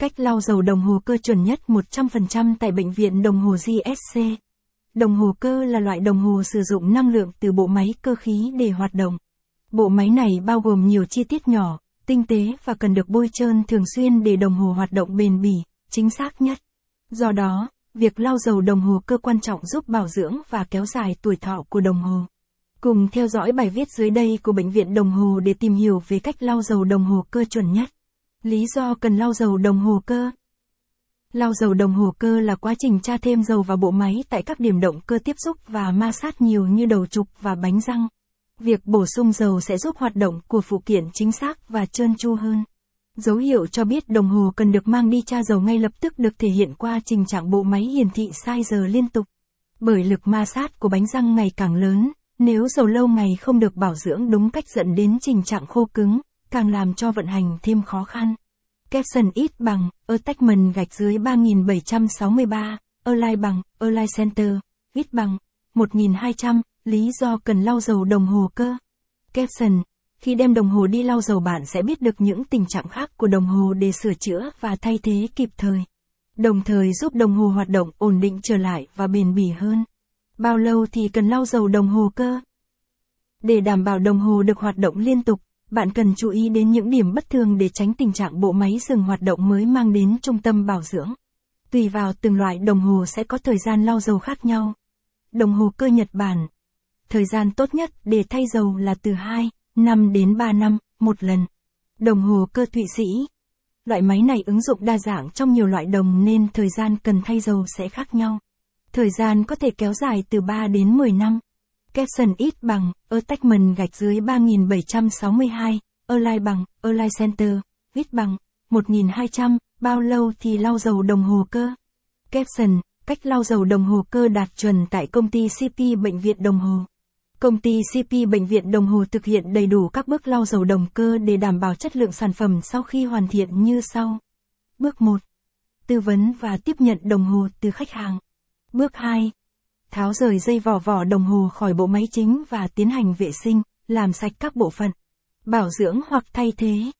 Cách lau dầu đồng hồ cơ chuẩn nhất 100% tại bệnh viện đồng hồ GSC. Đồng hồ cơ là loại đồng hồ sử dụng năng lượng từ bộ máy cơ khí để hoạt động. Bộ máy này bao gồm nhiều chi tiết nhỏ, tinh tế và cần được bôi trơn thường xuyên để đồng hồ hoạt động bền bỉ, chính xác nhất. Do đó, việc lau dầu đồng hồ cơ quan trọng giúp bảo dưỡng và kéo dài tuổi thọ của đồng hồ. Cùng theo dõi bài viết dưới đây của Bệnh viện Đồng Hồ để tìm hiểu về cách lau dầu đồng hồ cơ chuẩn nhất. Lý do cần lau dầu đồng hồ cơ Lau dầu đồng hồ cơ là quá trình tra thêm dầu vào bộ máy tại các điểm động cơ tiếp xúc và ma sát nhiều như đầu trục và bánh răng. Việc bổ sung dầu sẽ giúp hoạt động của phụ kiện chính xác và trơn tru hơn. Dấu hiệu cho biết đồng hồ cần được mang đi tra dầu ngay lập tức được thể hiện qua tình trạng bộ máy hiển thị sai giờ liên tục. Bởi lực ma sát của bánh răng ngày càng lớn, nếu dầu lâu ngày không được bảo dưỡng đúng cách dẫn đến tình trạng khô cứng, càng làm cho vận hành thêm khó khăn. Capson ít bằng, attachment gạch dưới 3763, align bằng, align center, ít bằng, 1200, lý do cần lau dầu đồng hồ cơ. Capson, khi đem đồng hồ đi lau dầu bạn sẽ biết được những tình trạng khác của đồng hồ để sửa chữa và thay thế kịp thời. Đồng thời giúp đồng hồ hoạt động ổn định trở lại và bền bỉ hơn. Bao lâu thì cần lau dầu đồng hồ cơ? Để đảm bảo đồng hồ được hoạt động liên tục, bạn cần chú ý đến những điểm bất thường để tránh tình trạng bộ máy dừng hoạt động mới mang đến trung tâm bảo dưỡng. Tùy vào từng loại đồng hồ sẽ có thời gian lau dầu khác nhau. Đồng hồ cơ Nhật Bản. Thời gian tốt nhất để thay dầu là từ 2, 5 đến 3 năm, một lần. Đồng hồ cơ Thụy Sĩ. Loại máy này ứng dụng đa dạng trong nhiều loại đồng nên thời gian cần thay dầu sẽ khác nhau. Thời gian có thể kéo dài từ 3 đến 10 năm caption ít bằng, attachment gạch dưới 3762, Align bằng, Align Center, ít bằng, 1200, bao lâu thì lau dầu đồng hồ cơ? Caption, cách lau dầu đồng hồ cơ đạt chuẩn tại công ty CP Bệnh viện Đồng Hồ. Công ty CP Bệnh viện Đồng Hồ thực hiện đầy đủ các bước lau dầu đồng cơ để đảm bảo chất lượng sản phẩm sau khi hoàn thiện như sau. Bước 1. Tư vấn và tiếp nhận đồng hồ từ khách hàng. Bước 2. Tháo rời dây vỏ vỏ đồng hồ khỏi bộ máy chính và tiến hành vệ sinh, làm sạch các bộ phận. Bảo dưỡng hoặc thay thế.